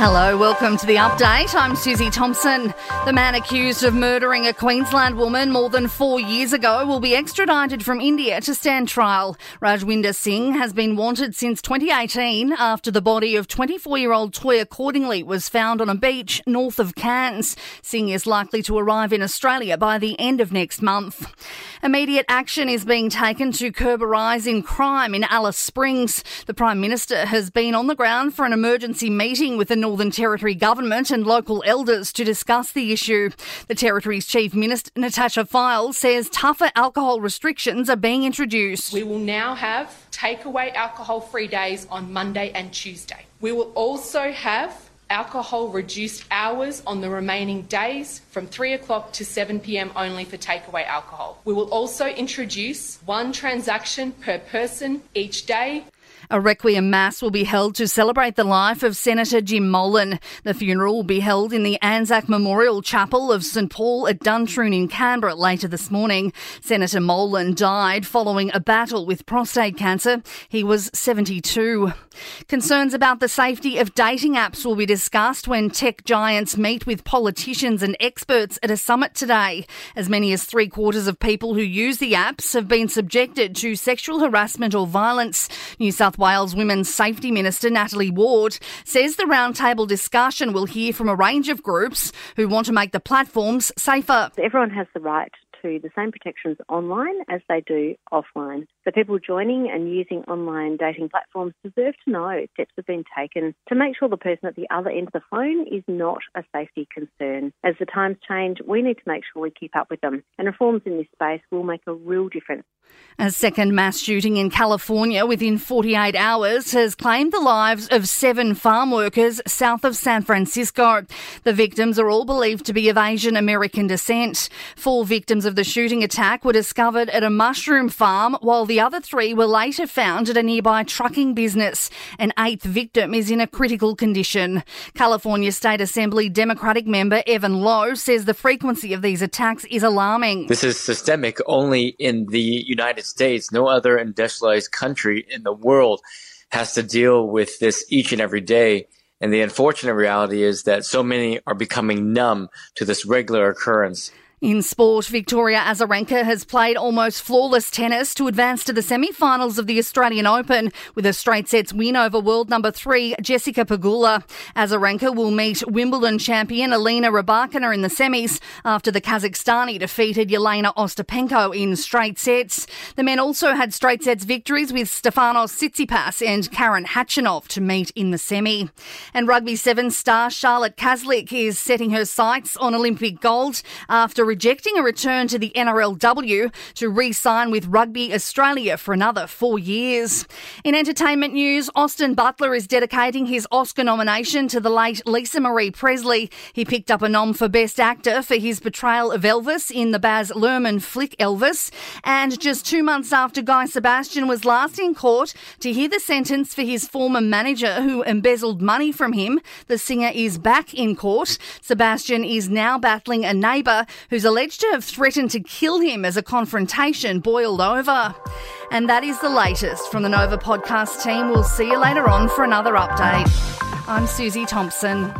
Hello, welcome to the update. I'm Susie Thompson. The man accused of murdering a Queensland woman more than four years ago will be extradited from India to stand trial. Rajwinder Singh has been wanted since 2018 after the body of 24 year old Toyah Cordingley was found on a beach north of Cairns. Singh is likely to arrive in Australia by the end of next month. Immediate action is being taken to curb a rise in crime in Alice Springs. The Prime Minister has been on the ground for an emergency meeting with the Northern Territory government and local elders to discuss the issue. The Territory's Chief Minister, Natasha Fyles, says tougher alcohol restrictions are being introduced. We will now have takeaway alcohol free days on Monday and Tuesday. We will also have alcohol reduced hours on the remaining days from 3 o'clock to 7 pm only for takeaway alcohol. We will also introduce one transaction per person each day. A requiem mass will be held to celebrate the life of Senator Jim Molan. The funeral will be held in the Anzac Memorial Chapel of St Paul at Duntroon in Canberra later this morning. Senator Molan died following a battle with prostate cancer. He was 72. Concerns about the safety of dating apps will be discussed when tech giants meet with politicians and experts at a summit today. As many as three quarters of people who use the apps have been subjected to sexual harassment or violence. New South Wales Women's Safety Minister Natalie Ward says the roundtable discussion will hear from a range of groups who want to make the platforms safer. Everyone has the right to the same protections online as they do offline. So people joining and using online dating platforms deserve to know steps have been taken to make sure the person at the other end of the phone is not a safety concern. As the times change, we need to make sure we keep up with them, and reforms in this space will make a real difference. A second mass shooting in California within 48 hours has claimed the lives of seven farm workers south of San Francisco. The victims are all believed to be of Asian American descent. Four victims of the shooting attack were discovered at a mushroom farm, while the other three were later found at a nearby trucking business. An eighth victim is in a critical condition. California State Assembly Democratic member Evan Low says the frequency of these attacks is alarming. This is systemic only in the United States. No other industrialized country in the world has to deal with this each and every day. And the unfortunate reality is that so many are becoming numb to this regular occurrence. In sport, Victoria Azarenka has played almost flawless tennis to advance to the semi-finals of the Australian Open with a straight sets win over world number three Jessica Pegula. Azarenka will meet Wimbledon champion Elena Rybakina in the semis after the Kazakhstani defeated Jelena Ostapenko in straight sets. The men also had straight sets victories with Stefanos Tsitsipas and Karen Khachanov to meet in the semi. And rugby seven star Charlotte Caslick is setting her sights on Olympic gold after rejecting a return to the NRLW to re sign with Rugby Australia for another four years. In entertainment news, Austin Butler is dedicating his Oscar nomination to the late Lisa Marie Presley. He picked up a nom for Best Actor for his portrayal of Elvis in the Baz Luhrmann flick Elvis. And just two months after Guy Sebastian was last in court to hear the sentence for his former manager who embezzled money from him, the singer is back in court. Sebastian is now battling a neighbour who who's alleged to have threatened to kill him as a confrontation boiled over. And that is the latest from the Nova podcast team. We'll see you later on for another update. I'm Susie Thompson.